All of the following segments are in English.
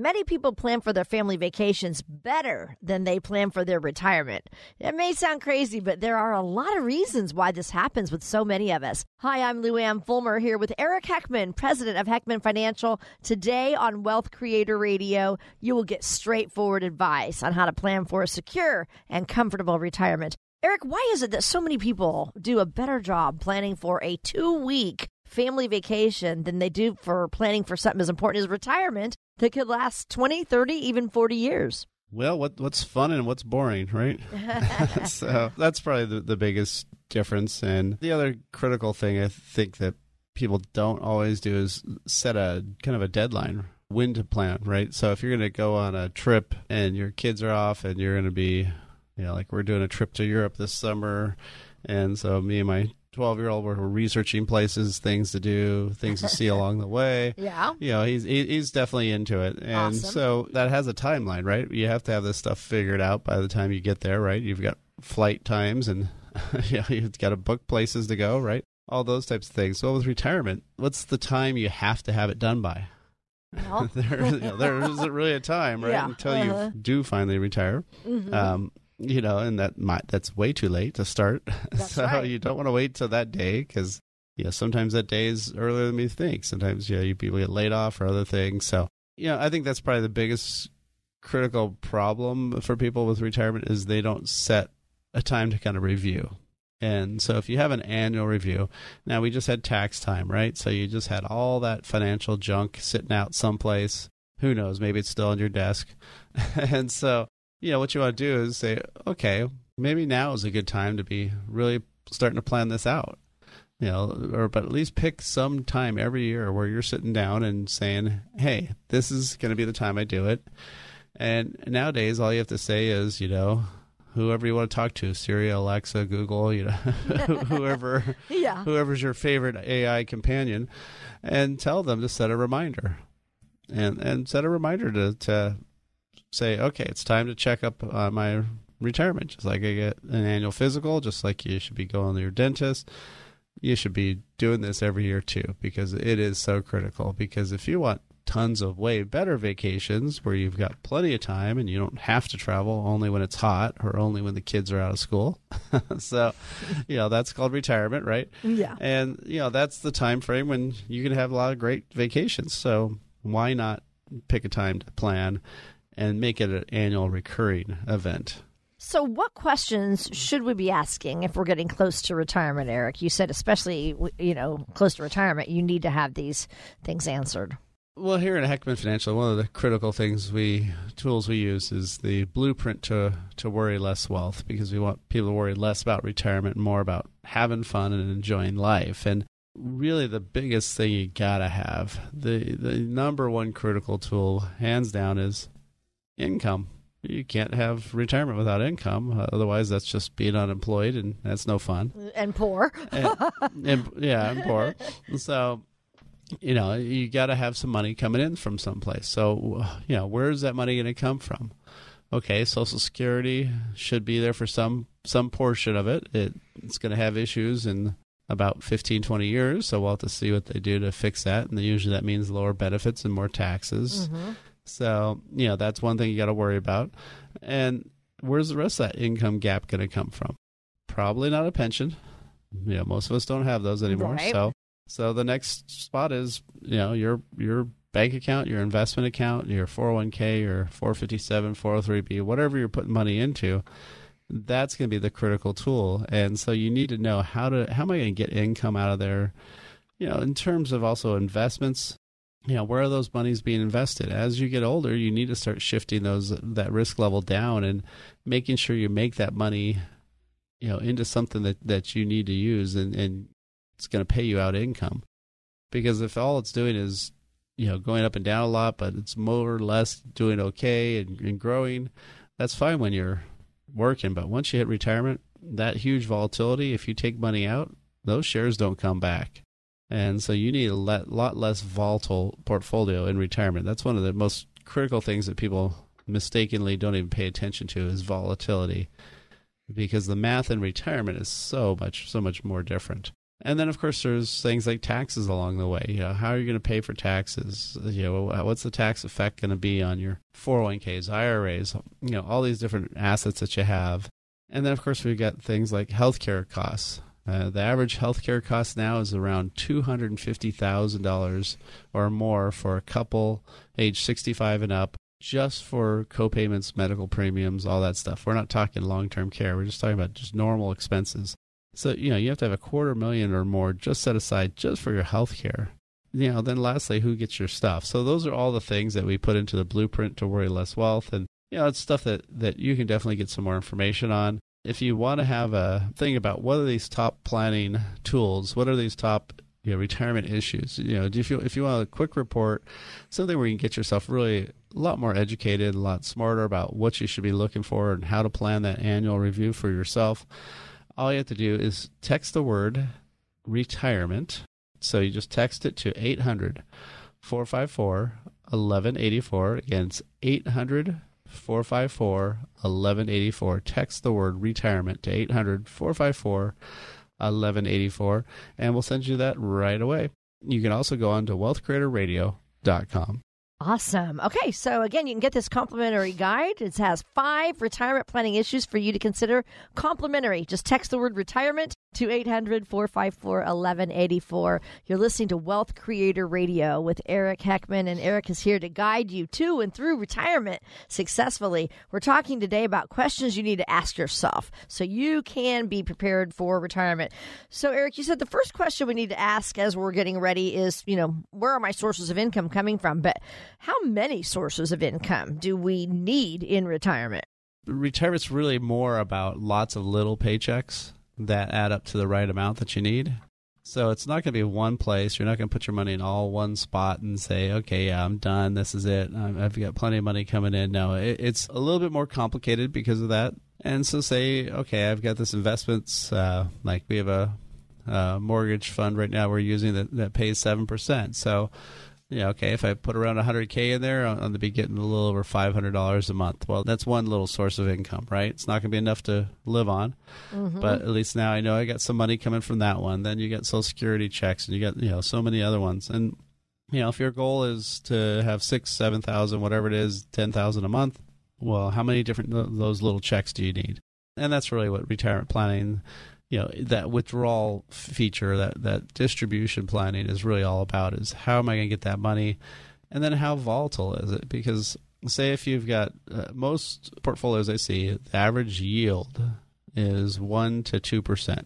Many people plan for their family vacations better than they plan for their retirement. It may sound crazy, but there are a lot of reasons why this happens with so many of us. Hi, I'm Lou Ann Fulmer here with Eric Heckman, president of Heckman Financial. Today on Wealth Creator Radio, you will get straightforward advice on how to plan for a secure and comfortable retirement. Eric, why is it that so many people do a better job planning for a two week family vacation than they do for planning for something as important as retirement that could last 20, 30, even 40 years. Well, what what's fun and what's boring, right? so that's probably the, the biggest difference. And the other critical thing I think that people don't always do is set a kind of a deadline when to plan, right? So if you're going to go on a trip and your kids are off and you're going to be, you know, like we're doing a trip to Europe this summer. And so me and my 12 year old we're researching places things to do things to see along the way. Yeah. You know he's he's definitely into it. And Awesome. so that has a timeline right? You have to have this stuff figured out by the time you get there right? You've got flight times and you know, you've got to book places to go right? All those types of things. So with retirement what's the time you have to have it done by? Well, there, you know, there isn't really a time right? Yeah. until Uh-huh. you do finally retire. Mhm. um, you know, and that might that's way too late to start. That's so right. you don't want to wait till that day because you know sometimes that day is earlier than you think. Sometimes you know you people get laid off or other things. So you know, I think that's probably the biggest critical problem for people with retirement is they don't set a time to kind of review. And so if you have an annual review, now we just had tax time, right? So you just had all that financial junk sitting out someplace. Who knows? Maybe it's still on your desk. and so you know what you want to do is say okay maybe now is a good time to be really starting to plan this out. You know or but at least pick some time every year where you're sitting down and saying hey this is going to be the time i do it. And nowadays all you have to say is you know whoever you want to talk to siri alexa google you know whoever yeah. whoever's your favorite AI companion, and tell them to set a reminder, and and set a reminder to to say, okay, it's time to check up on my retirement. Just like I get an annual physical, just like you should be going to your dentist. You should be doing this every year too, because it is so critical. Because if you want tons of way better vacations where you've got plenty of time and you don't have to travel only when it's hot or only when the kids are out of school. so, you know, that's called retirement, right? Yeah. And you know, that's the time frame when you can have a lot of great vacations. So, why not pick a time to plan and make it an annual recurring event? So, what questions should we be asking if we're getting close to retirement, Eric? You said, especially, you know, close to retirement, you need to have these things answered. Well, here at Heckman Financial, one of the critical things we tools we use is the blueprint to to worry less wealth because we want people to worry less about retirement, more about having fun and enjoying life. And really, the biggest thing you gotta have the the number one critical tool, hands down, is income. You can't have retirement without income. Otherwise, that's just being unemployed, and that's no fun And poor. and, and- yeah, I'm poor. So, you know, you got to have some money coming in from someplace. So, you know, where's that money going to come from? Okay, Social Security should be there for some some portion of it. it it's going to have issues in about 15, 20 years. So we'll have to see what they do to fix that. And usually that means lower benefits and more taxes. Mm-hmm. So, you know, that's one thing you got to worry about. And where's the rest of that income gap going to come from? Probably not a pension. You know, most of us don't have those anymore. Right. So, so the next spot is, you know, your your bank account, your investment account, your 401k, your 457, 403b, whatever you're putting money into. That's going to be the critical tool. And so you need to know how to how am I going to get income out of there? You know, in terms of also investments, you know where are those monies being invested as you get older you need to start shifting those that risk level down and making sure you make that money you know into something that that you need to use and and it's going to pay you out income because if all it's doing is you know going up and down a lot, but it's more or less doing okay and, and growing, that's fine when you're working. But once you hit retirement, that huge volatility, if you take money out, those shares don't come back. And so you need a lot less volatile portfolio in retirement. That's one of the most critical things that people mistakenly don't even pay attention to is volatility because the math in retirement is so much so much more different. And then, of course, there's things like taxes along the way. You know, how are you going to pay for taxes? You know, what's the tax effect going to be on your 401ks, IRAs? You know, all these different assets that you have. And then, of course, we've got things like healthcare costs. Uh, the average healthcare cost now is around two hundred and fifty thousand dollars or more for a couple age sixty-five and up, just for co-payments, medical premiums, all that stuff. We're not talking long-term care. We're just talking about just normal expenses. So, you know, you have to have a quarter million or more just set aside just for your health care. You know, then lastly, who gets your stuff? So those are all the things that we put into the blueprint to worry less wealth. And, you know, it's stuff that, that you can definitely get some more information on. If you want to have a thing about what are these top planning tools, what are these top you know, retirement issues. You know, if you if you want a quick report, something where you can get yourself really a lot more educated, a lot smarter about what you should be looking for and how to plan that annual review for yourself all you have to do is text the word retirement. So you just text it to 800 454 1184. Again, it's 800 454 1184. Text the word retirement to 800 454 1184, and we'll send you that right away. You can also go on to wealthcreatorradio.com. Awesome. Okay, so again, you can get this complimentary guide. It has five retirement planning issues for you to consider. Complimentary. Just text the word retirement to 800 454 1184. You're listening to Wealth Creator Radio with Eric Heckman, and Eric is here to guide you to and through retirement successfully. We're talking today about questions you need to ask yourself so you can be prepared for retirement. So, Eric, you said the first question we need to ask as we're getting ready is, you know, where are my sources of income coming from? But how many sources of income do we need in retirement? Retirement's really more about lots of little paychecks that add up to the right amount that you need. So it's not going to be one place. You're not going to put your money in all one spot and say, okay, yeah, I'm done. This is it. I've got plenty of money coming in. No, it's a little bit more complicated because of that. And so say, okay, I've got this investments, uh, like we have a, a mortgage fund right now we're using that, that pays 7%. So yeah, okay, if I put around 100K in there, I'm going to be getting a little over $500 a month. Well, that's one little source of income, right? It's not going to be enough to live on, mm-hmm. but at least now I know I got some money coming from that one. Then you get Social Security checks and you get, you know, so many other ones. And, you know, if your goal is to have six, 7,000, whatever it is, 10,000 a month, well, how many different those little checks do you need? And that's really what retirement planning you know that withdrawal feature that that distribution planning is really all about is how am i going to get that money? And then how volatile is it? Because say if you've got uh, most portfolios i see the average yield is 1 to 2%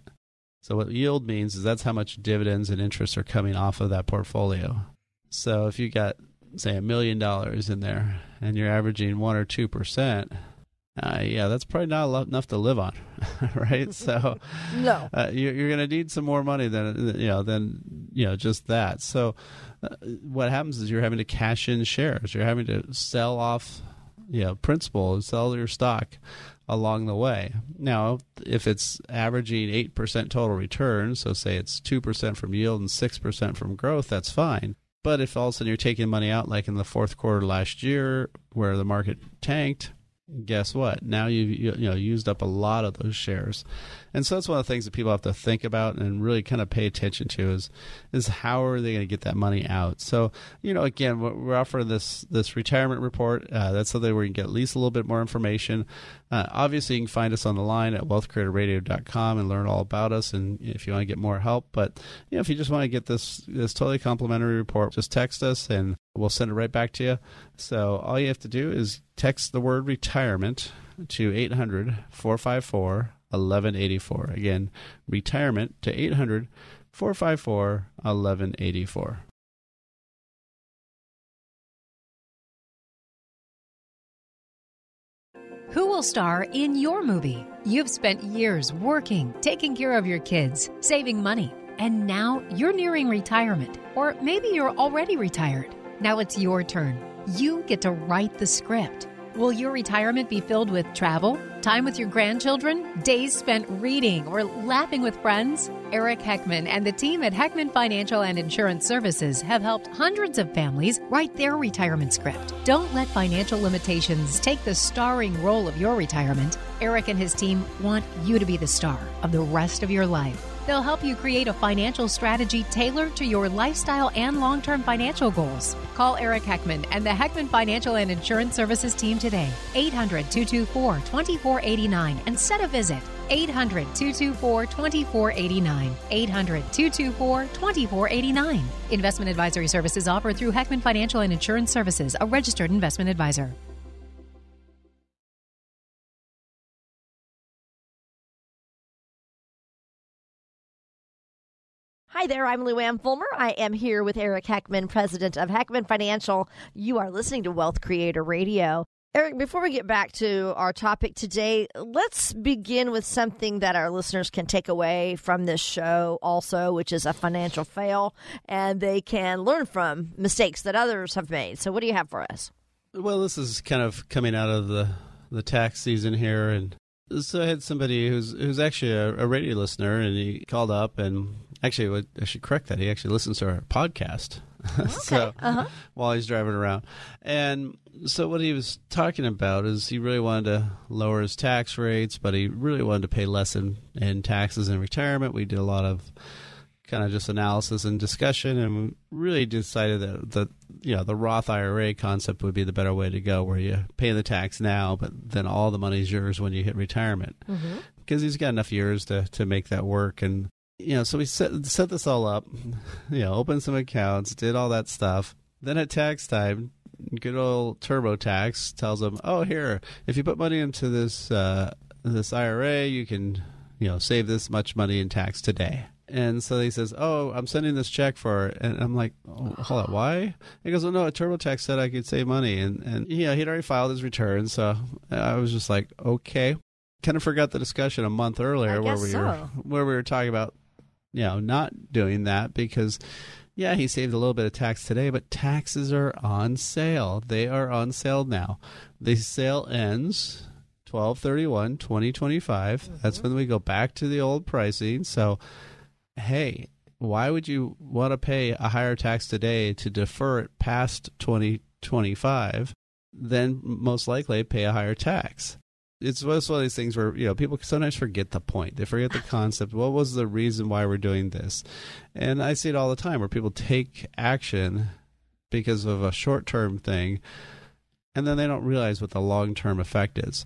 so what yield means is that's how much dividends and interest are coming off of that portfolio. So if you got say a million dollars in there and you're averaging 1 or 2% uh, yeah, that's probably not enough to live on, right? So, no, uh, you're, you're going to need some more money than you know than you know just that. So, uh, what happens is you're having to cash in shares. You're having to sell off, you know, principal, sell your stock along the way. Now, if it's averaging eight percent total return, so say it's two percent from yield and six percent from growth, that's fine. But if all of a sudden you're taking money out, like in the fourth quarter last year, where the market tanked guess what? Now you've you, you know used up a lot of those shares, and so that's one of the things that people have to think about and really kind of pay attention to is is how are they going to get that money out? So you know, again, we're offering this this retirement report. Uh, that's something where you can get at least a little bit more information. Uh, obviously, you can find us on the line at wealthcreatorradio.com and learn all about us. And if you want to get more help, but you know, if you just want to get this this totally complimentary report, just text us and we'll send it right back to you. So all you have to do is text the word retirement to 800 454 1184. Again, retirement to 800 454 1184. Who will star in your movie? You've spent years working, taking care of your kids, saving money, and now you're nearing retirement. Or maybe you're already retired. Now it's your turn. You get to write the script. Will your retirement be filled with travel, time with your grandchildren, days spent reading, or laughing with friends? Eric Heckman and the team at Heckman Financial and Insurance Services have helped hundreds of families write their retirement script. Don't let financial limitations take the starring role of your retirement. Eric and his team want you to be the star of the rest of your life. They'll help you create a financial strategy tailored to your lifestyle and long term financial goals. Call Eric Heckman and the Heckman Financial and Insurance Services team today, 800 224 2489, and set a visit. 800 224 2489. 800 224 2489. Investment advisory services offered through Heckman Financial and Insurance Services, a registered investment advisor. Hi there, I'm Lou Ann Fulmer. I am here with Eric Heckman, president of Heckman Financial. You are listening to Wealth Creator Radio. Eric, before we get back to our topic today, let's begin with something that our listeners can take away from this show also, which is a financial fail, and they can learn from mistakes that others have made. So, what do you have for us? Well, this is kind of coming out of the the tax season here, and so I had somebody who's who's actually a, a radio listener, and he called up and actually I should correct that he actually listens to our podcast. Okay. so uh-huh. while he's driving around, and so what he was talking about is he really wanted to lower his tax rates, but he really wanted to pay less in, in taxes in retirement. We did a lot of kind of just analysis and discussion, and we really decided that the you know the Roth IRA concept would be the better way to go, where you pay the tax now, but then all the money's yours when you hit retirement, Mm-hmm. because he's got enough years to to make that work. And you know, so we set set this all up, you know, opened some accounts, did all that stuff. Then at tax time, good old TurboTax tells them, "Oh, here, if you put money into this uh, this IRA, you can you know save this much money in tax today." And so he says, "Oh, I'm sending this check for," it. and I'm like, oh, "Hold on, why?" He goes, "Well, no, TurboTax said I could save money," and and you know he'd already filed his return, so I was just like, "Okay." Kind of forgot the discussion a month earlier where we so. were where we were talking about you know not doing that because yeah he saved a little bit of tax today but taxes are on sale. They are on sale now. The sale ends 1231 2025 mm-hmm. that's when we go back to the old pricing. So hey why would you want to pay a higher tax today to defer it past 2025 then most likely pay a higher tax it's one of these things where you know people sometimes forget the point. They forget the concept. What was the reason why we're doing this? And I see it all the time where people take action because of a short term thing, and then they don't realize what the long term effect is.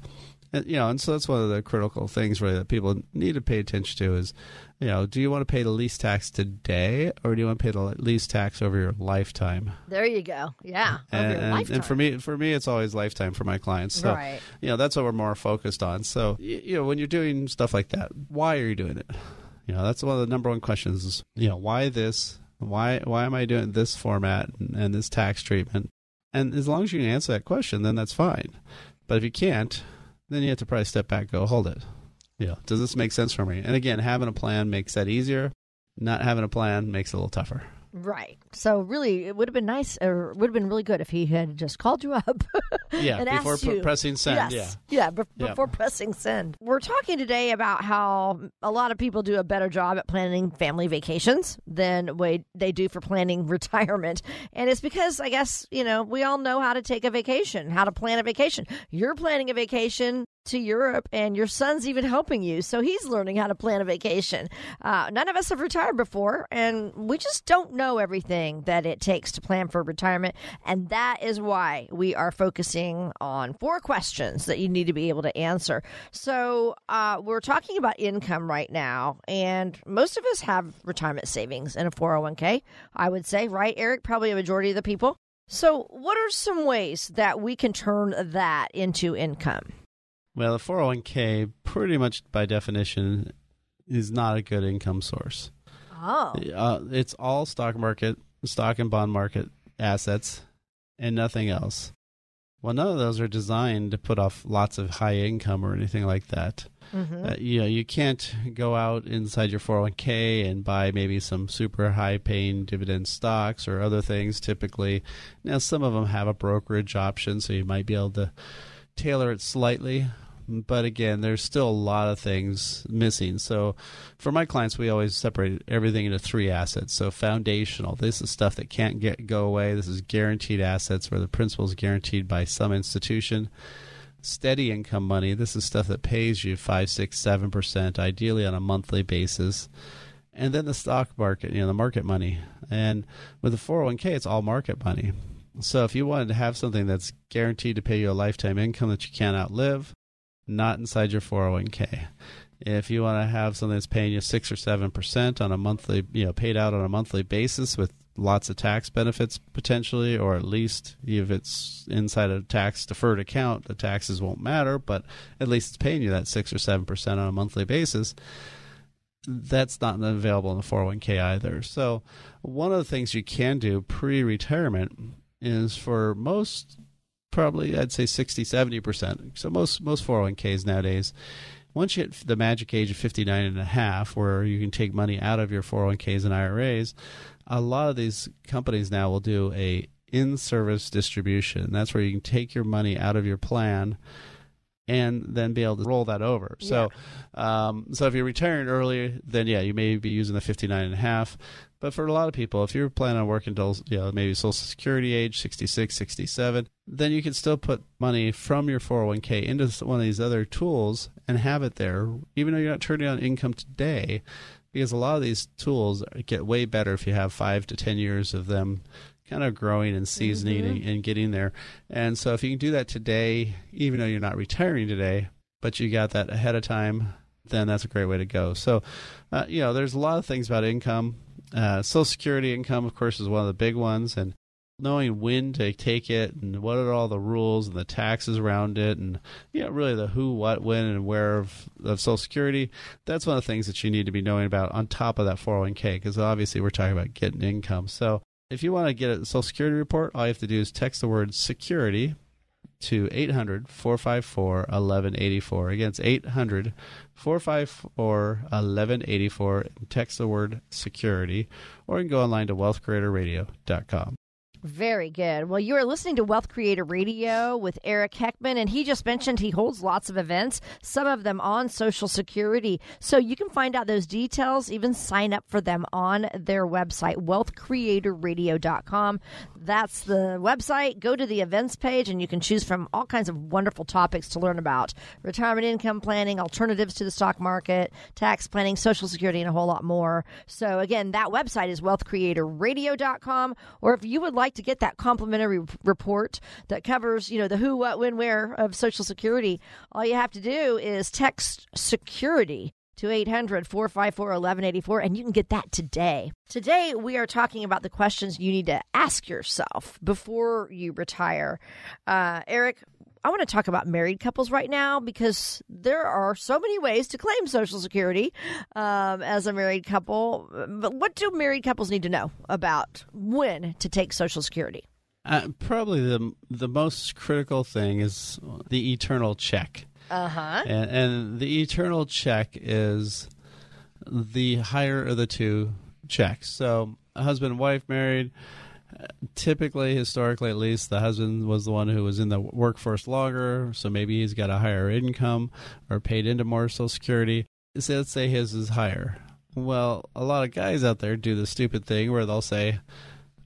And, you know, and so that's one of the critical things really that people need to pay attention to is, you know, do you want to pay the least tax today, or do you want to pay the least tax over your lifetime? There you go. Yeah. And, and- lifetime. and for me, for me, it's always lifetime for my clients. So, Right. you know, that's what we're more focused on. So, you know, when you're doing stuff like that, why are you doing it? You know, that's one of the number one questions. Is, you know, why this? Why why am I doing this format and, and this tax treatment? And as long as you can answer that question, then that's fine. But if you can't, then you have to probably step back, go hold it. You know, does this make sense for me? And again, having a plan makes that easier. Not having a plan makes it a little tougher. Right. So really, it would have been nice, or would have been really good if he had just called you up. Yeah, and before asked pu- you. pressing send, Yes. Yeah. be- Yeah. before pressing send. We're talking today about how a lot of people do a better job at planning family vacations than way they do for planning retirement, and it's because I guess you know we all know how to take a vacation, how to plan a vacation. You're planning a vacation to Europe, and your son's even helping you, so he's learning how to plan a vacation. Uh, none of us have retired before, and we just don't know everything that it takes to plan for retirement, and that is why we are focusing on four questions that you need to be able to answer. So uh, we're talking about income right now, and most of us have retirement savings in a 401k. I would say, right, Eric? Probably a majority of the people. So, what are some ways that we can turn that into income? Well, the 401k, pretty much by definition, is not a good income source. Oh, Uh, it's all stock market, stock and bond market assets, and nothing else. Well, none of those are designed to put off lots of high income or anything like that. Uh, you know, you can't go out inside your 401k and buy maybe some super high paying dividend stocks or other things typically. Now, some of them have a brokerage option, so you might be able to tailor it slightly. But again, there's still a lot of things missing. So, for my clients, we always separate everything into three assets. So, foundational, this is stuff that can't get go away. This is guaranteed assets where the principal is guaranteed by some institution steady income money. This is stuff that pays you five, six, seven percent, ideally on a monthly basis. And then the stock market, you know, the market money. And with the 401k, it's all market money. So if you wanted to have something that's guaranteed to pay you a lifetime income that you can't outlive, not inside your 401k. If you want to have something that's paying you six or seven percent on a monthly, you know, paid out on a monthly basis with lots of tax benefits potentially, or at least if it's inside a tax deferred account, the taxes won't matter, but at least it's paying you that six or seven percent on a monthly basis. That's not available in the 401k either. So, one of the things you can do pre retirement is for most, probably I'd say 60, 70%. So, most, most 401ks nowadays, once you hit the magic age of 59 and a half, where you can take money out of your 401ks and IRAs, a lot of these companies now will do a in-service distribution. That's where you can take your money out of your plan and then be able to roll that over. So, um, so if you're retiring early, then yeah, you may be using the 59 and a half. But for a lot of people, if you're planning on working until you know, maybe Social Security age, 66, 67, then you can still put money from your 401k into one of these other tools and have it there, even though you're not turning on income today because a lot of these tools get way better if you have five to ten years of them kind of growing and seasoning Mm-hmm. and, and getting there. And so if you can do that today, even though you're not retiring today, but you got that ahead of time, then that's a great way to go. So, uh, you know, there's a lot of things about income. Uh, Social Security income, of course, is one of the big ones, and knowing when to take it and what are all the rules and the taxes around it and you know really the who what when and where of, of social security that's one of the things that you need to be knowing about on top of that 401k because obviously we're talking about getting income so if you want to get a social security report all you have to do is text the word security to 800 454 1184. Again, it's 800 454 1184. Text the word security, or you can go online to wealthcreatorradio.com. Very good. Well, you are listening to Wealth Creator Radio with Eric Heckman, and he just mentioned he holds lots of events, some of them on Social Security. So you can find out those details, even sign up for them on their website, wealthcreatorradio.com. That's the website. Go to the events page, and you can choose from all kinds of wonderful topics to learn about retirement income planning, alternatives to the stock market, tax planning, Social Security, and a whole lot more. So, again, that website is wealthcreatorradio.com. Or if you would like to get that complimentary report that covers, you know, the who, what, when, where of Social Security, all you have to do is text security to 800 454 1184, and you can get that today. Today, we are talking about the questions you need to ask yourself before you retire. Uh, Eric, I want to talk about married couples right now because there are so many ways to claim Social Security um, as a married couple. But what do married couples need to know about when to take Social Security? Uh, probably the the most critical thing is the eternal check. Uh huh. And, and the eternal check is the higher of the two checks. So, a husband and wife married, typically, historically at least, the husband was the one who was in the workforce longer, so maybe he's got a higher income or paid into more Social Security. So let's say his is higher. Well, a lot of guys out there do the stupid thing where they'll say,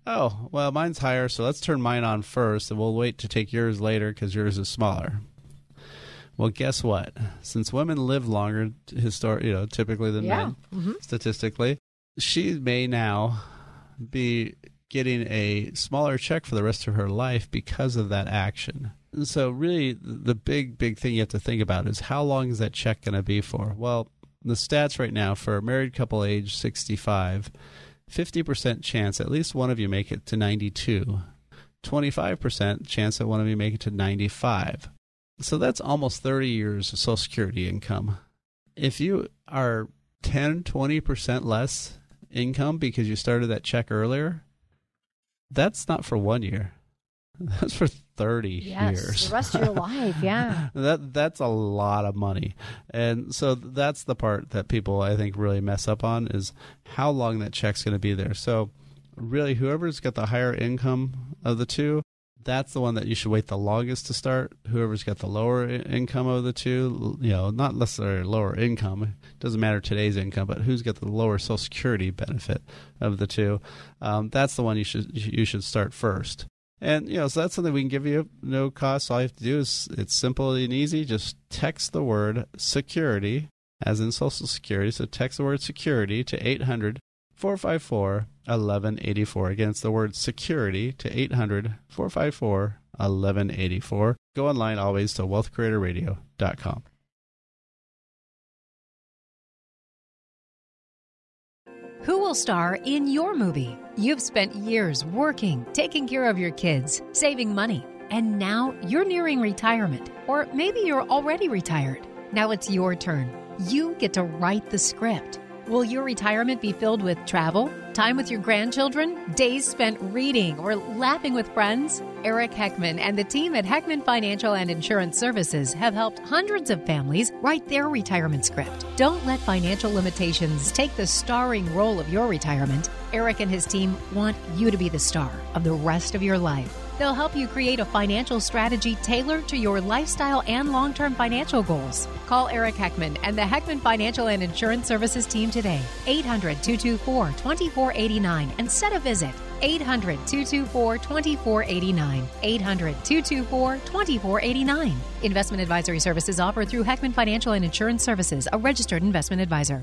Oh, well, mine's higher, so let's turn mine on first, and we'll wait to take yours later because yours is smaller. Well, guess what? Since women live longer, histor- you know, typically than Yeah. men, statistically, she may now be getting a smaller check for the rest of her life because of that action. And so, really, the big, big thing you have to think about is how long is that check going to be for? Well, the stats right now for a married couple age 65, 50% chance at least one of you make it to 92. 25% chance that one of you make it to 95. So that's almost 30 years of Social Security income. If you are 10, 20% less income because you started that check earlier, that's not for one year. That's for 30 yes, years. the rest of your life, yeah. that that's a lot of money. And so that's the part that people I think really mess up on is how long that check's going to be there. So really whoever's got the higher income of the two, that's the one that you should wait the longest to start. Whoever's got the lower income of the two, you know, not necessarily lower income, doesn't matter today's income, but who's got the lower Social Security benefit of the two, um, that's the one you should you should start first. And you know, so that's something we can give you no cost. All you have to do is it's simple and easy. Just text the word security, as in Social Security. So text the word security to 800 454 1184. Again, it's the word security to 800 454 1184. Go online always to wealthcreatorradio.com. Who will star in your movie? You've spent years working, taking care of your kids, saving money, and now you're nearing retirement. Or maybe you're already retired. Now it's your turn. You get to write the script. Will your retirement be filled with travel, time with your grandchildren, days spent reading, or laughing with friends? Eric Heckman and the team at Heckman Financial and Insurance Services have helped hundreds of families write their retirement script. Don't let financial limitations take the starring role of your retirement. Eric and his team want you to be the star of the rest of your life. They'll help you create a financial strategy tailored to your lifestyle and long term financial goals. Call Eric Heckman and the Heckman Financial and Insurance Services team today, 800 224 2489, and set a visit. 800 224 2489. 800 224 2489. Investment advisory services offered through Heckman Financial and Insurance Services, a registered investment advisor.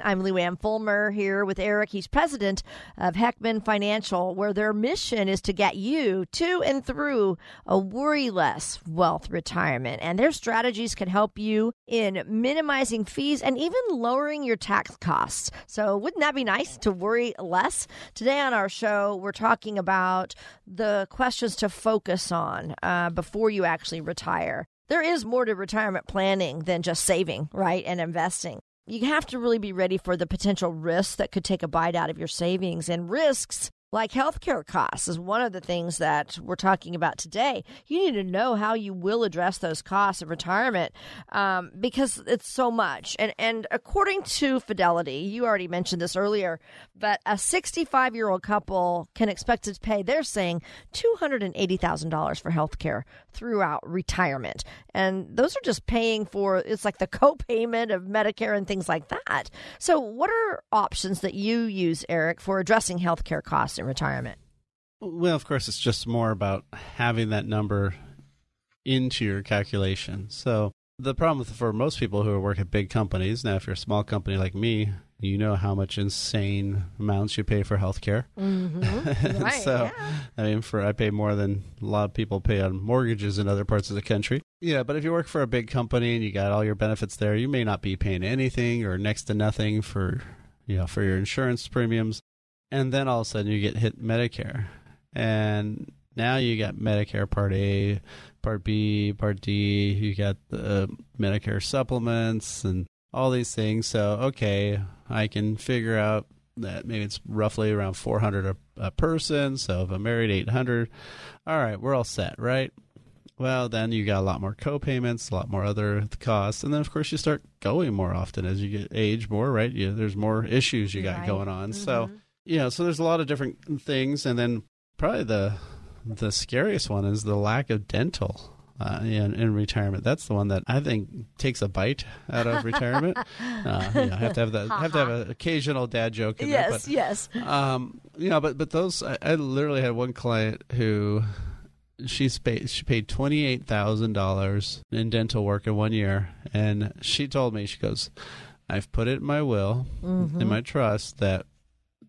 I'm Lou Ann Fulmer here with Eric. He's president of Heckman Financial, where their mission is to get you to and through a worry less wealth retirement. And their strategies can help you in minimizing fees and even lowering your tax costs. So, wouldn't that be nice to worry less? Today on our show, we're talking about the questions to focus on uh, before you actually retire. There is more to retirement planning than just saving, right, and investing you have to really be ready for the potential risks that could take a bite out of your savings and risks like healthcare costs is one of the things that we're talking about today. You need to know how you will address those costs in retirement um, because it's so much. And and according to Fidelity, you already mentioned this earlier, but a 65 year old couple can expect to pay. They're saying two hundred and eighty thousand dollars for healthcare throughout retirement, and those are just paying for. It's like the co-payment of Medicare and things like that. So, what are options that you use, Eric, for addressing healthcare costs? In retirement? Well, of course, it's just more about having that number into your calculation. So the problem with, for most people who work at big companies, now if you're a small company like me, you know how much insane amounts you pay for healthcare. Mm-hmm. right, so, yeah. I mean, for I pay more than a lot of people pay on mortgages in other parts of the country. Yeah, but if you work for a big company and you got all your benefits there, you may not be paying anything or next to nothing for you know for your insurance premiums and then all of a sudden you get hit Medicare, and now you got Medicare Part A, Part B, Part D. You got the Medicare supplements and all these things. So okay, I can figure out that maybe it's roughly around 400 a, a person. So if I'm married, 800. All right, we're all set, right? Well, then you got a lot more co-payments, a lot more other costs, and then of course you start going more often as you get age more, right? You, there's more issues you got Right. going on. Mm-hmm. So yeah, so there's a lot of different things, and then probably the the scariest one is the lack of dental. Uh, in, in retirement, that's the one that I think takes a bite out of retirement. Uh, you know, have to have that, have to have an occasional dad joke in there. Yes, But, yes. um, you know, but but those I, I literally had one client who she's paid she paid twenty eight thousand dollars in dental work in one year, and she told me she goes, I've put it in my will Mm-hmm. in my trust that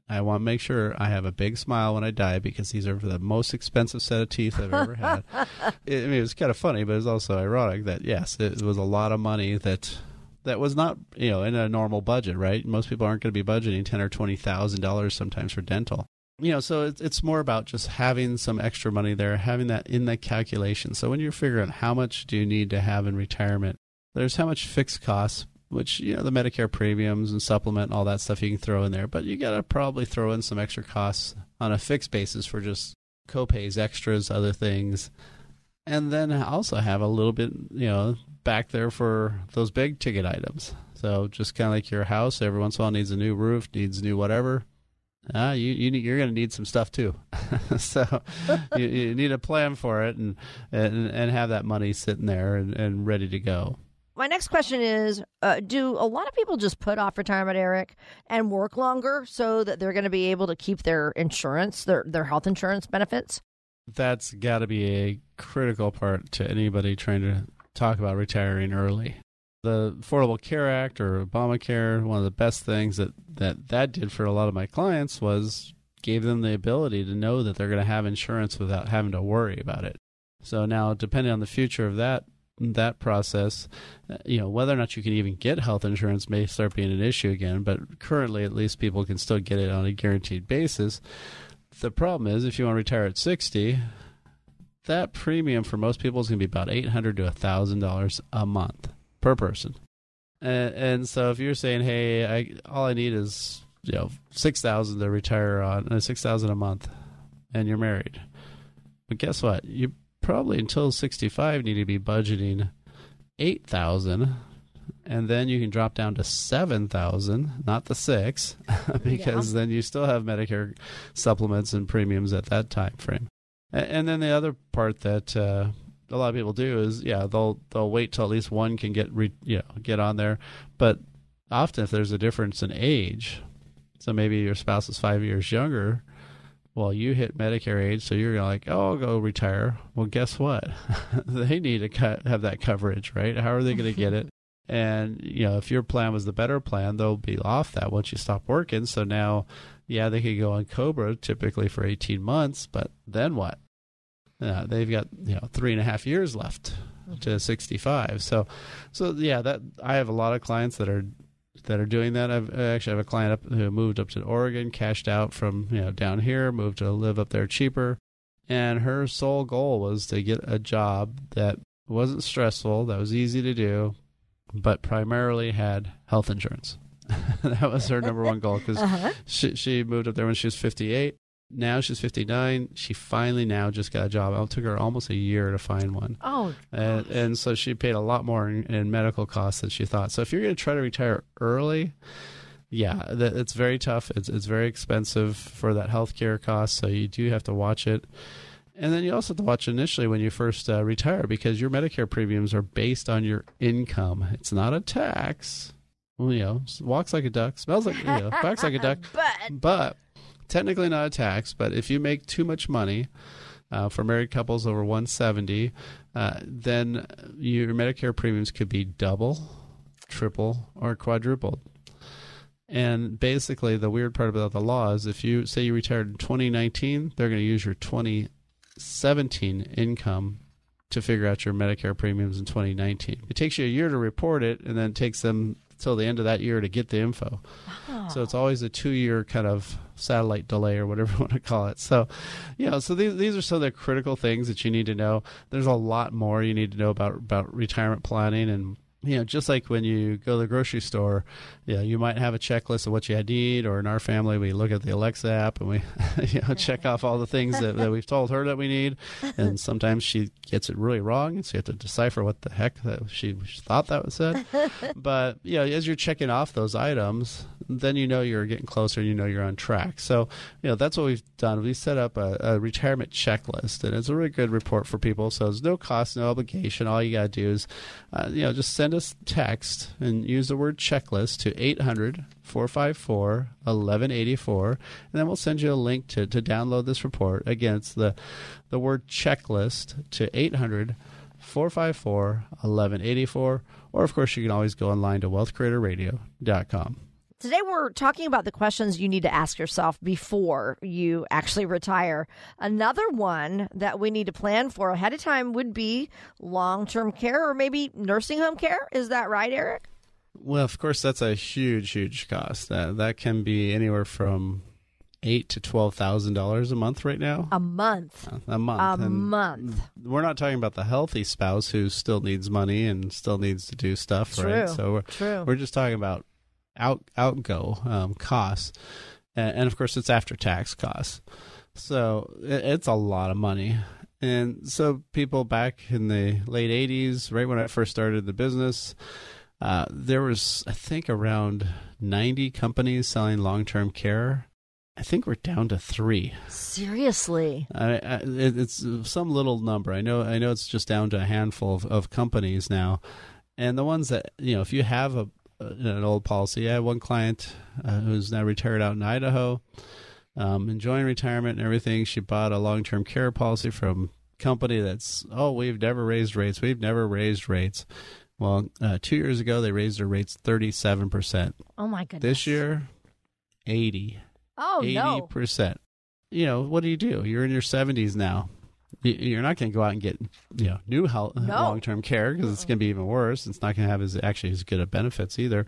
I want to make sure I have a big smile when I die because these are the most expensive set of teeth I've ever had. it, I mean, it was kind of funny, but it was also ironic that yes, it was a lot of money that that was not you know in a normal budget, right? Most people aren't going to be budgeting ten or twenty thousand dollars sometimes for dental. You know, so it's it's more about just having some extra money there, having that in the calculation. So when you're figuring out how much do you need to have in retirement, there's how much fixed costs which you know the Medicare premiums and supplement and all that stuff you can throw in there. But you got to probably throw in some extra costs on a fixed basis for just copays, extras, other things, and then also have a little bit you know back there for those big ticket items. So just kind of like your house, every once in a while needs a new roof, needs new whatever. Ah, you, you you're going to need some stuff too, so you, you, need a plan for it and and and have that money sitting there and, and ready to go. My next question is: uh, Do a lot of people just put off retirement, Eric, and work longer so that they're going to be able to keep their insurance, their their health insurance benefits? That's got to be a critical part to anybody trying to talk about retiring early the Affordable Care Act or Obamacare, one of the best things that, that that did for a lot of my clients was gave them the ability to know that they're going to have insurance without having to worry about it. So now, depending on the future of that that process, uh, you know whether or not you can even get health insurance may start being an issue again. But currently, at least people can still get it on a guaranteed basis. The problem is, if you want to retire at sixty, that premium for most people is going to be about eight hundred to thousand dollars a month per person. And, and so if you're saying, hey, I all I need is you know six thousand to retire on, uh, six thousand a month, and you're married, but guess what? You probably until sixty five need to be budgeting eight thousand. And then you can drop down to 7000 not the 6 because yeah. then you still have medicare supplements and premiums at that time frame and, then the other part that uh, a lot of people do is yeah they'll they'll wait till at least one can get re, you know get on there. But often if there's a difference in age so maybe your spouse is five years younger well you hit medicare age so you're like oh i'll go retire. Well guess what? They need to cut, have that coverage right? How are they going to get it? And you know if your plan was the better plan they'll be off that once you stop working. So now yeah they could go on cobra typically for 18 months but then what? Uh, they've got you know three and a half years left to 65. So, so yeah, that I have a lot of clients that are that are doing that. I've I actually have a client up who moved up to Oregon, cashed out from you know down here, moved to live up there cheaper, and her sole goal was to get a job that wasn't stressful, that was easy to do, but primarily had health insurance. that was her number one goal because uh-huh. she, she moved up there when she was 58 now she's 59. She finally now just got a job. It took her almost a year to find one. Oh, and, and so she paid a lot more in, in medical costs than she thought. So if you're going to try to retire early, yeah, it's very tough. It's it's very expensive for that health care cost. So you do have to watch it. And then you also have to watch initially when you first uh, retire because your Medicare premiums are based on your income. It's not a tax. Well, you know, walks like a duck, smells like, you know, like a duck. but, but technically not a tax, but if you make too much money uh, for married couples over 170, uh, then your Medicare premiums could be double, triple, or quadrupled. And basically, the weird part about the law is if you say you retired in 2019, they're going to use your 2017 income to figure out your Medicare premiums in 2019. It takes you a year to report it, and then it takes them till the end of that year to get the info. Oh. So it's always a two year kind of satellite delay or whatever you want to call it. So, you know, so these these are some of the critical things that you need to know. There's a lot more you need to know about about retirement planning and you know, just like when you go to the grocery store, you know, you might have a checklist of what you need, or in our family, we look at the Alexa app and we, you know, check off all the things that, that we've told her that we need. And sometimes she gets it really wrong, and so you have to decipher what the heck that she thought that was said. But, you know, as you're checking off those items, then you know you're getting closer and you know you're on track. So, you know, that's what we've done. We set up a, a retirement checklist, and it's a really good report for people. So there's no cost, no obligation. All you got to do is, uh, you know, just send us text and use the word checklist to 800 454 1184, and then we'll send you a link to, to download this report. Again, it's the, the word checklist to 800 454 1184, or of course, you can always go online to wealthcreatorradio.com. Today, we're talking about the questions you need to ask yourself before you actually retire. Another one that we need to plan for ahead of time would be long term care or maybe nursing home care. Is that right, Eric? Well, of course, that's a huge, huge cost. That that can be anywhere from eight to twelve thousand dollars a month right now. A month. A month. A And month. We're not talking about the healthy spouse who still needs money and still needs to do stuff, True. right? So we're, True. we're just talking about out outgo um, costs, and, and of course it's after tax costs. So it, it's a lot of money. And so people back in the late '80s, right when I first started the business, uh, there was I think around 90 companies selling long-term care. I think we're down to three. Seriously. I, I, it- it's some little number. I know. I know it's just down to a handful of, of companies now, and the ones that you know, if you have a an old policy, I had one client uh, who's now retired out in Idaho, um, enjoying retirement and everything. She bought a long term care policy from a company that's oh, we've never raised rates. We've never raised rates. Well, uh, two years ago they raised their rates thirty seven percent. Oh my goodness. This year, eighty. Oh eighty no. percent. You know what do you do? You're in your seventies now. Y- You're not going to go out and get you know new health, No. long term care because it's going to be even worse. It's not going to have as actually as good of benefits either.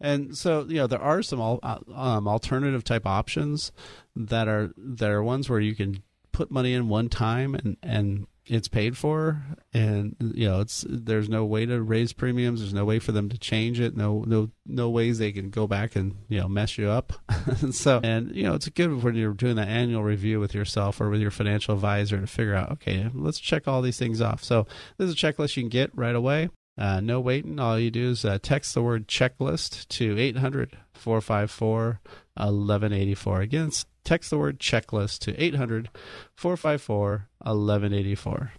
And so you know there are some al- uh, um, alternative type options that are that are ones where you can put money in one time and and it's paid for and you know it's there's no way to raise premiums. There's no way for them to change it. No no no ways they can go back and you know mess you up. So and you know it's good when you're doing that annual review with yourself or with your financial advisor to figure out okay let's check all these things off. So this is a checklist you can get right away. Uh, no waiting. All you do is uh, text the word checklist to 800 454 1184. Again, text the word checklist to 800 454 1184.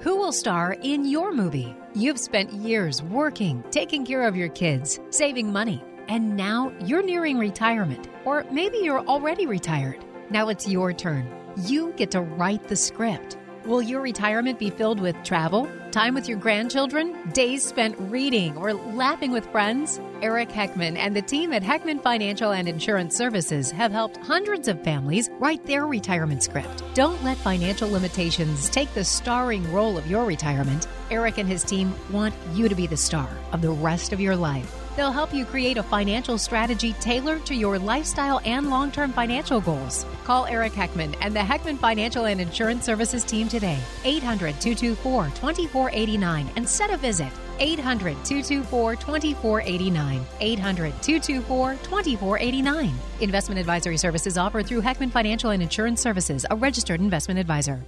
Who will star in your movie? You've spent years working, taking care of your kids, saving money, and now you're nearing retirement. Or maybe you're already retired. Now it's your turn. You get to write the script. Will your retirement be filled with travel, time with your grandchildren, days spent reading, or laughing with friends? Eric Heckman and the team at Heckman Financial and Insurance Services have helped hundreds of families write their retirement script. Don't let financial limitations take the starring role of your retirement. Eric and his team want you to be the star of the rest of your life. They'll help you create a financial strategy tailored to your lifestyle and long term financial goals. Call Eric Heckman and the Heckman Financial and Insurance Services team today, 800 224 2489, and set a visit. 800 224 2489. 800 224 2489. Investment advisory services offered through Heckman Financial and Insurance Services, a registered investment advisor.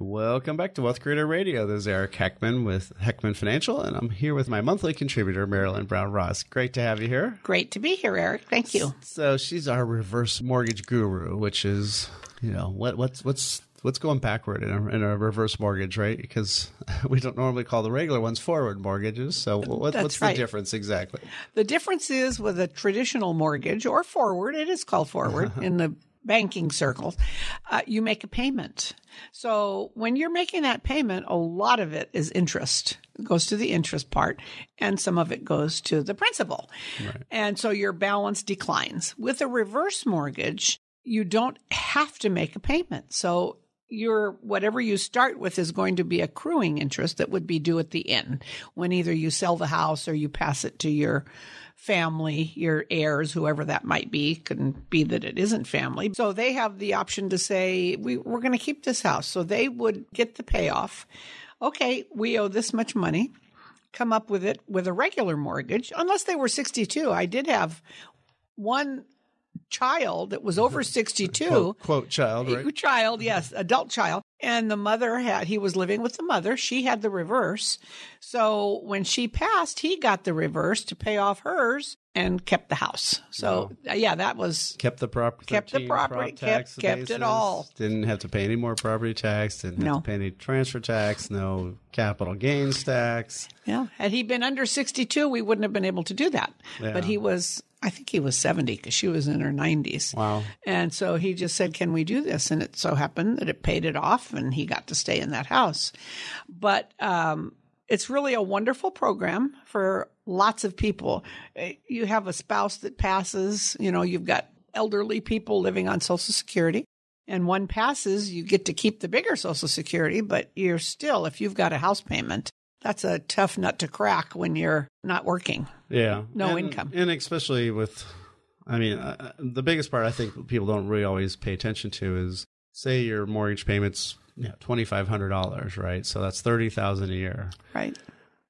Welcome back to Wealth Creator Radio. This is Eric Heckman with Heckman Financial, and I'm here with my monthly contributor, Marilyn Brown Ross. Great to have you here. Great to be here, Eric. Thank you. So she's our reverse mortgage guru, which is, you know, what what's what's what's going backward in a, in a reverse mortgage, right? Because we don't normally call the regular ones forward mortgages. So what, what's the difference exactly? The difference is with a traditional mortgage or forward, it is called forward in the banking circles, uh, you make a payment. So when you're making that payment, a lot of it is interest. It goes to the interest part, and some of it goes to the principal. And so your balance declines. With a reverse mortgage, you don't have to make a payment. So your whatever you start with is going to be accruing interest that would be due at the end when either you sell the house or you pass it to your family, your heirs, whoever that might be. Couldn't be that it isn't family. So they have the option to say, we, we're going to keep this house. So they would get the payoff. Okay, we owe this much money. Come up with it with a regular mortgage, unless they were 62. I did have one child that was over 62 Quote, quote child, right? child, yes, adult child. And the mother had, he was living with the mother. She had the reverse. So when she passed, he got the reverse to pay off hers and kept the house. So uh, yeah, that was, Kept the property. Kept the property, kept- kept it all. Didn't have to pay any more property tax. Didn't have No. to pay any transfer tax. No capital gains tax. yeah. Had he been under 62, we wouldn't have been able to do that. Yeah. But he was, I think he was 70 because she was in her 90s. Wow. And so he just said, Can we do this? And it so happened that it paid it off and he got to stay in that house. But um, it's really a wonderful program for lots of people. Eh, You have a spouse that passes, you know, you've got elderly people living on Social Security. and one passes, you get to keep the bigger Social Security, but you're still, if you've got a house payment, that's a tough nut to crack when you're not working. Yeah. No And- income. And especially with, I mean, uh, the biggest part I think people don't really always pay attention to is say your mortgage payment's you know, $2,500, right? So that's 30000 a year. Right.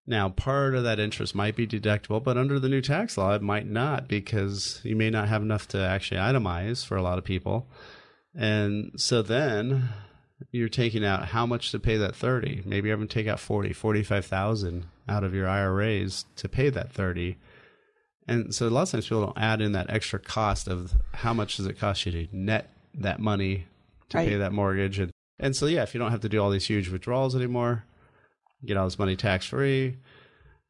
Now, part of that interest might be deductible, but under the new tax law, it might not because you may not have enough to actually itemize for a lot of people. And so then you're taking out how much to pay that 30. Maybe you're having to take out 40, 45,000 out of your IRAs to pay that 30. And so a lot of times people don't add in that extra cost of how much does it cost you to net that money to Right. pay that mortgage. And, and so, yeah, if you don't have to do all these huge withdrawals anymore, get all this money tax free.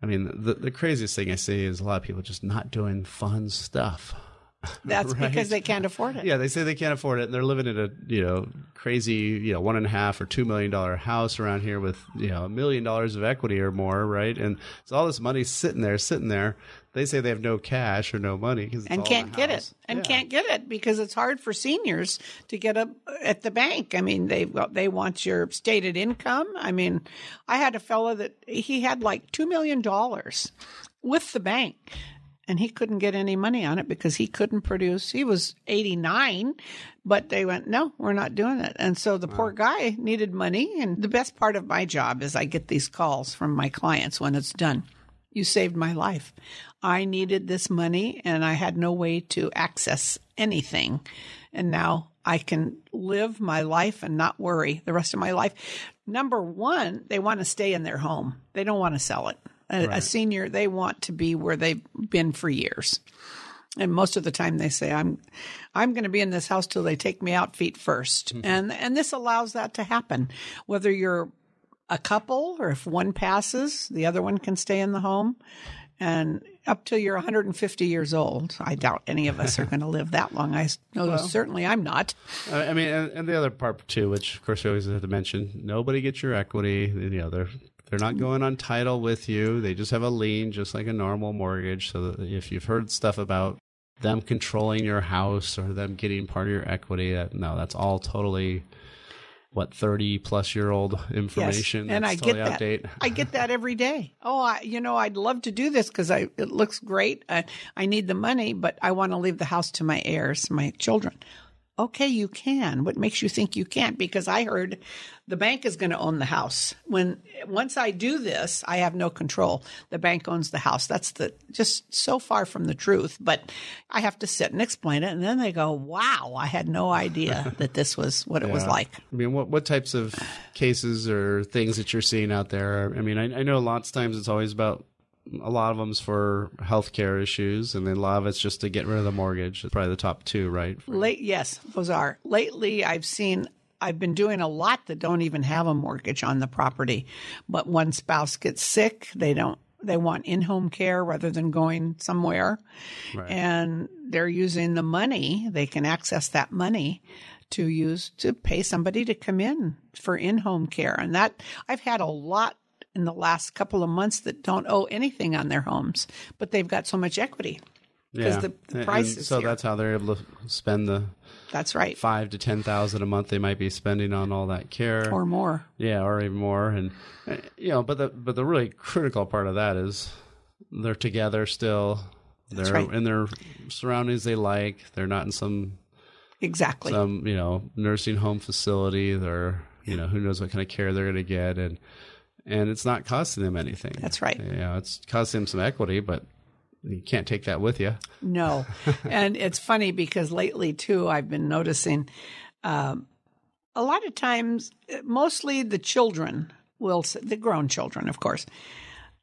I mean, the, the craziest thing I see is a lot of people just not doing fun stuff. That's Right. because they can't afford it. Yeah, they say they can't afford it, and they're living in a you know crazy you know one and a half or two million dollar house around here with you know a million dollars of equity or more, right? And so all this money's sitting there, sitting there. They say they have no cash or no money because and can't get it and can't get it because it's hard for seniors to get up at the bank. I mean, they they want your stated income. I mean, I had a fellow that he had like two million dollars with the bank, and he couldn't get any money on it because he couldn't produce. He was eighty nine, but they went, no, we're not doing it. And so the poor guy needed money. And the best part of my job is I get these calls from my clients when it's done. You saved my life. I needed this money and I had no way to access anything. And now I can live my life and not worry the rest of my life. Number one, they want to stay in their home. They don't want to sell it. A, a senior, they want to be where they've been for years. And most of the time they say, I'm, I'm going to be in this house till they take me out feet 1st mm-hmm. And, and this allows that to happen. Whether you're a couple or if one passes, the other one can stay in the home. And up till you're 150 years old, I doubt any of us are going to live that long. I know certainly I'm not. I I mean, and, and the other part too, which of course we always have to mention: nobody gets your equity. You know, they're they're not going on title with you. They just have a lien, just like a normal mortgage. So if you've heard stuff about them controlling your house or them getting part of your equity, that, no, that's all totally what thirty plus year old information. Yes, and I totally get that. outdate. I get that every day. Oh, I, you know, I'd love to do this because I it looks great. I, I need the money, but I want to leave the house to my heirs, my children. Okay, you can. What makes you think you can't? Because I heard the bank is going to own the house. When once I do this, I have no control. The bank owns the house. That's the just so far from the truth. But I have to sit and explain it, and then they go, "Wow, I had no idea that this was what it was like." I mean, what what types of cases or things that you're seeing out there? I mean, I, I know lots of times it's always about a lot of them's for healthcare issues, and then a lot of it's just to get rid of the mortgage. It's probably the top two, right? Late, yes, those are. Lately, I've seen, I've been doing a lot that don't even have a mortgage on the property, but one spouse gets sick, they don't, they want in-home care rather than going somewhere, and they're using the money. They can access that money to use to pay somebody to come in for in-home care, and that I've had a lot in the last couple of months that don't owe anything on their homes, but they've got so much equity. Because the, the And- price and is so here. that's how they're able to spend the That's right. five to ten thousand a month they might be spending on all that care, Or more. yeah, or even more. And uh, you know, but the but the really critical part of that is they're together still. They're right. in their surroundings they like. They're not in some Exactly. some you know nursing home facility. They're you know who knows what kind of care they're going to get, and and it's not costing them anything. That's right. You know, it's costing them some equity, but you can't take that with you. No. and it's funny because lately, too, I've been noticing um, a lot of times, mostly the children will, the grown children, of course,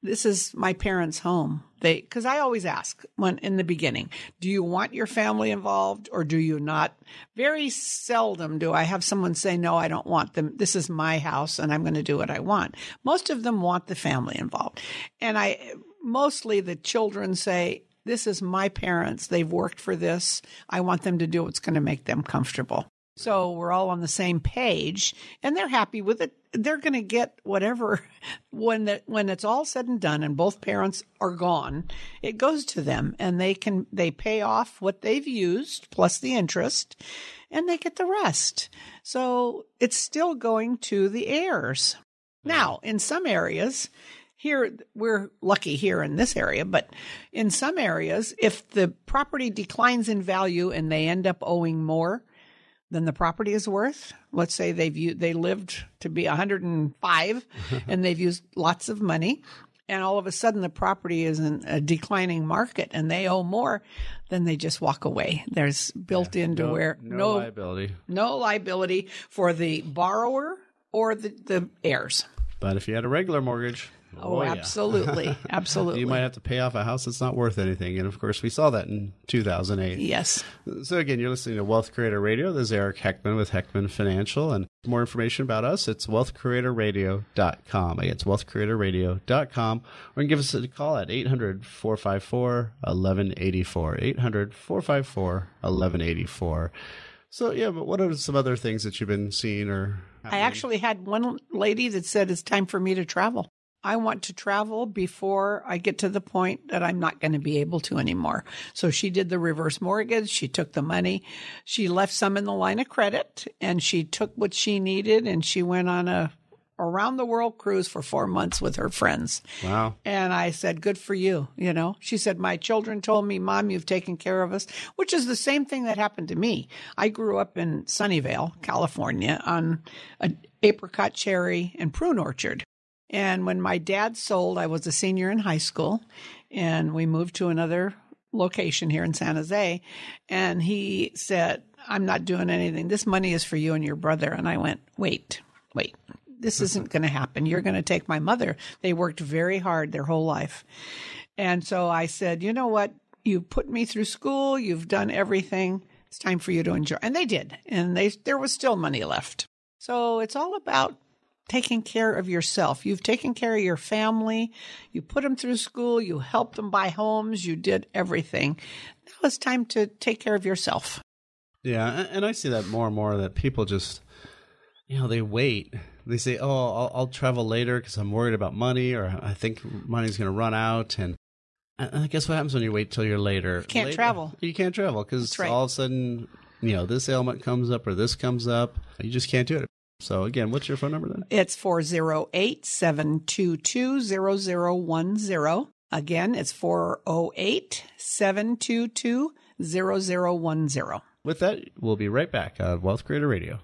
this is my parents' home. They, because I always ask when in the beginning, do you want your family involved or do you not? Very seldom do I have someone say, no, I don't want them. This is my house and I'm going to do what I want. Most of them want the family involved. And I, mostly the children say, this is my parents. They've worked for this. I want them to do what's going to make them comfortable. So we're all on the same page and they're happy with it. They're going to get whatever when the, when it's all said and done and both parents are gone, it goes to them and they can they pay off what they've used plus the interest and they get the rest. So it's still going to the heirs. Now, in some areas, here we're lucky here in this area, but in some areas, if the property declines in value and they end up owing more than the property is worth, let's say they've they lived to be 105 and they've used lots of money, and all of a sudden the property is in a declining market and they owe more, then they just walk away. There's built into no, where no, liability. no liability for the borrower or the, the heirs. But if you had a regular mortgage, Oh, oh, yeah. absolutely. Absolutely. you might have to pay off a house that's not worth anything. And of course, we saw that in 2008. yes. So again, you're listening to Wealth Creator Radio. This is Eric Heckman with Heckman Financial. And more information about us, it's wealthcreatorradio.com. Again, it's wealthcreatorradio.com. Or you can give us a call at 800-454-1184. 800-454-1184. So yeah, but what are some other things that you've been seeing or I actually had one lady that said it's time for me to travel. I want to travel before I get to the point that I'm not going to be able to anymore. So she did the reverse mortgage. She took the money. She left some in the line of credit and she took what she needed and she went on a around the world cruise for four months with her friends. Wow. And I said, good for you. You know, she said, my children told me, mom, you've taken care of us, which is the same thing that happened to me. I grew up in Sunnyvale, California on an apricot, cherry, and prune orchard. And when my dad sold, I was a senior in high school and we moved to another location here in San Jose. And he said, I'm not doing anything. This money is for you and your brother. And I went, wait, wait, this isn't going to happen. You're going to take my mother. They worked very hard their whole life. And so I said, you know what? You put me through school. You've done everything. It's time for you to enjoy. And they did. And they, there was still money left. So it's all about taking care of yourself. You've taken care of your family. You put them through school. You helped them buy homes. You did everything. Now it's time to take care of yourself. Yeah, and I see that more and more that people just, you know, they wait. They say, "Oh, I'll, I'll travel later because I'm worried about money, or I think money's going to run out." And I guess what happens when you wait till you're later? You can't travel. You can't travel because right. all of a sudden, you know, this ailment comes up or this comes up. You just can't do it. So again, what's your phone number then? It's 408 722 0010. Again, it's 408 722 0010. With that, we'll be right back on Wealth Creator Radio.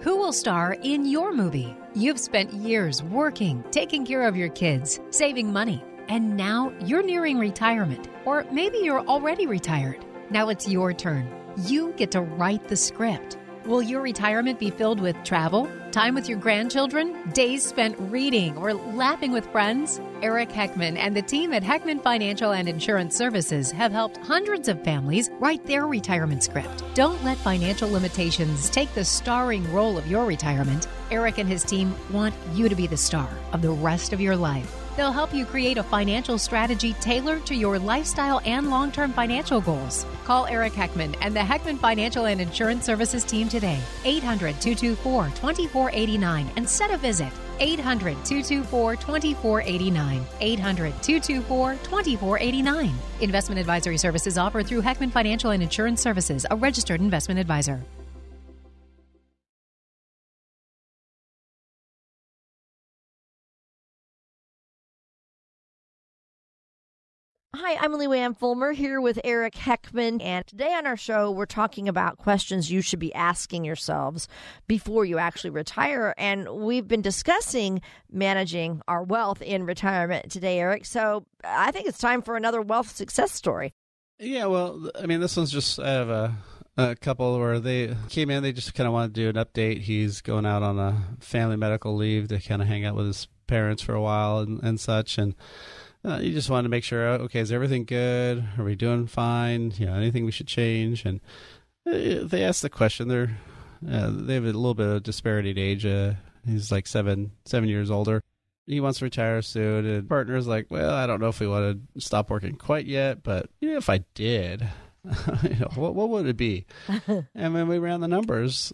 Who will star in your movie? You've spent years working, taking care of your kids, saving money, and now you're nearing retirement. Or maybe you're already retired. Now it's your turn. You get to write the script. Will your retirement be filled with travel, time with your grandchildren, days spent reading, or laughing with friends? Eric Heckman and the team at Heckman Financial and Insurance Services have helped hundreds of families write their retirement script. Don't let financial limitations take the starring role of your retirement. Eric and his team want you to be the star of the rest of your life. They'll help you create a financial strategy tailored to your lifestyle and long term financial goals. Call Eric Heckman and the Heckman Financial and Insurance Services team today, 800 224 2489, and set a visit. 800 224 2489. 800 224 2489. Investment advisory services offered through Heckman Financial and Insurance Services, a registered investment advisor. Hi, I'm Lou Ann Fulmer here with Eric Heckman. And today on our show, we're talking about questions you should be asking yourselves before you actually retire. And we've been discussing managing our wealth in retirement today, Eric. So I think it's time for another wealth success story. Yeah, well, I mean, this one's just, I have a, a couple where they came in, they just kind of wanted to do an update. He's going out on a family medical leave to kind of hang out with his parents for a while and, and such. And, uh, you just wanted to make sure, okay, is everything good? Are we doing fine? You know, anything we should change? And uh, they asked the question. They're uh, they have a little bit of disparity in age. Uh, he's like seven seven years older. He wants to retire soon, and partner's like, well, I don't know if we want to stop working quite yet, but you know, if I did, you know, what what would it be? and when we ran the numbers,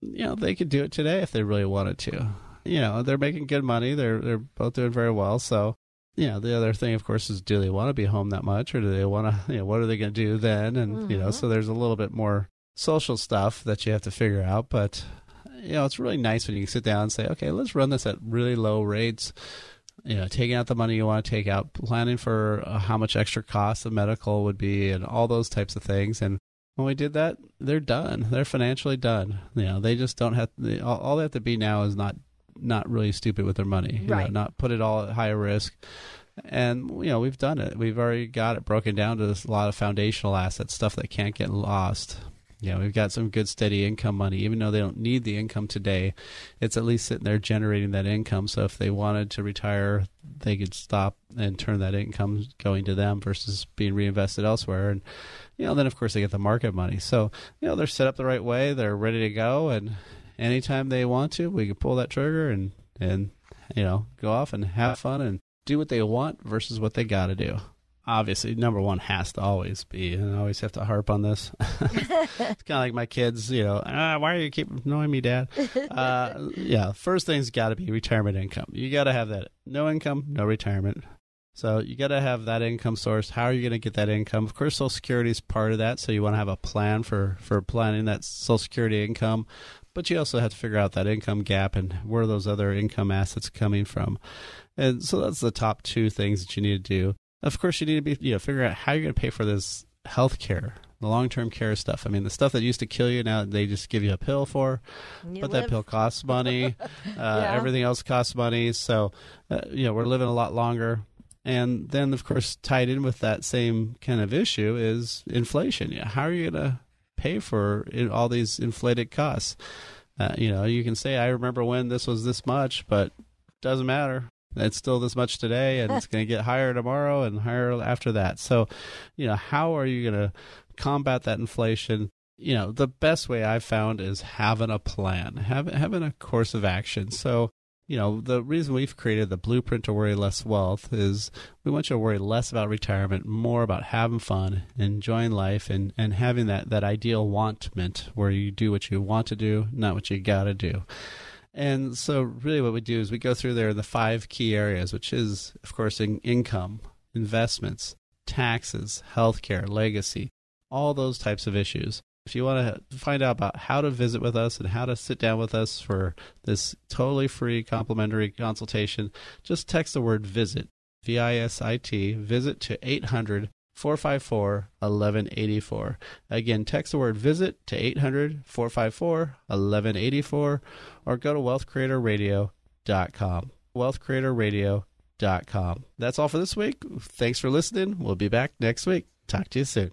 you know, they could do it today if they really wanted to. You know, they're making good money. They're they're both doing very well, so you know, the other thing, of course, is do they want to be home that much, or do they want to? You know, what are they going to do then? And mm-hmm. you know, so there's a little bit more social stuff that you have to figure out. But you know, it's really nice when you can sit down and say, okay, let's run this at really low rates. You know, taking out the money you want to take out, planning for uh, how much extra cost the medical would be, and all those types of things. And when we did that, they're done. They're financially done. You know, they just don't have. All they have to be now is not not really stupid with their money. Right. Know, not put it all at higher risk. And you know, we've done it. We've already got it broken down to a lot of foundational assets, stuff that can't get lost. You know, we've got some good steady income money, even though they don't need the income today. It's at least sitting there generating that income. So if they wanted to retire, they could stop and turn that income going to them versus being reinvested elsewhere. And you know, then of course they get the market money. So you know, they're set up the right way. They're ready to go, and anytime they want to, we can pull that trigger and and you know go off and have fun and do what they want versus what they got to do. Obviously number one has to always be and i always have to harp on this. It's kind of like my kids you know ah, why are you keep annoying me dad? Uh, yeah first thing's got to be retirement income. You got to have that. No income no retirement. So you got to have that income source. How are you going to get that income? Of course social security is part of that so you want to have a plan for for planning that social security income but you also have to figure out that income gap and where those other income assets coming from and so that's the top two things that you need to do of course, you need to be you know figure out how you're going to pay for this health care, the long term care stuff. I mean, the stuff that used to kill you now they just give you a pill for, you but live. that pill costs money. uh, yeah. Everything else costs money. So, uh, you know, we're living a lot longer. And then, of course, tied in with that same kind of issue is inflation. Yeah, how are you going to pay for all these inflated costs? Uh, you know, you can say, I remember when this was this much, but doesn't matter. It's still this much today and it's going to get higher tomorrow and higher after that. So you know how are you going to combat that inflation? You know the best way i've found is having a plan having having a course of action. So you know the reason we've created the blueprint to worry less wealth is we want you to worry less about retirement more about having fun enjoying life and and having that that ideal wantment where you do what you want to do not what you got to do and so, really, what we do is we go through there the five key areas, which is, of course, in income, investments, taxes, healthcare, legacy, all those types of issues. If you want to find out about how to visit with us and how to sit down with us for this totally free complimentary consultation, just text the word visit, V I S I T, visit to 800 454 1184. Again, text the word visit to 800 454 1184 or go to wealthcreatorradio.com. Wealthcreatorradio.com. That's all for this week. Thanks for listening. We'll be back next week. Talk to you soon.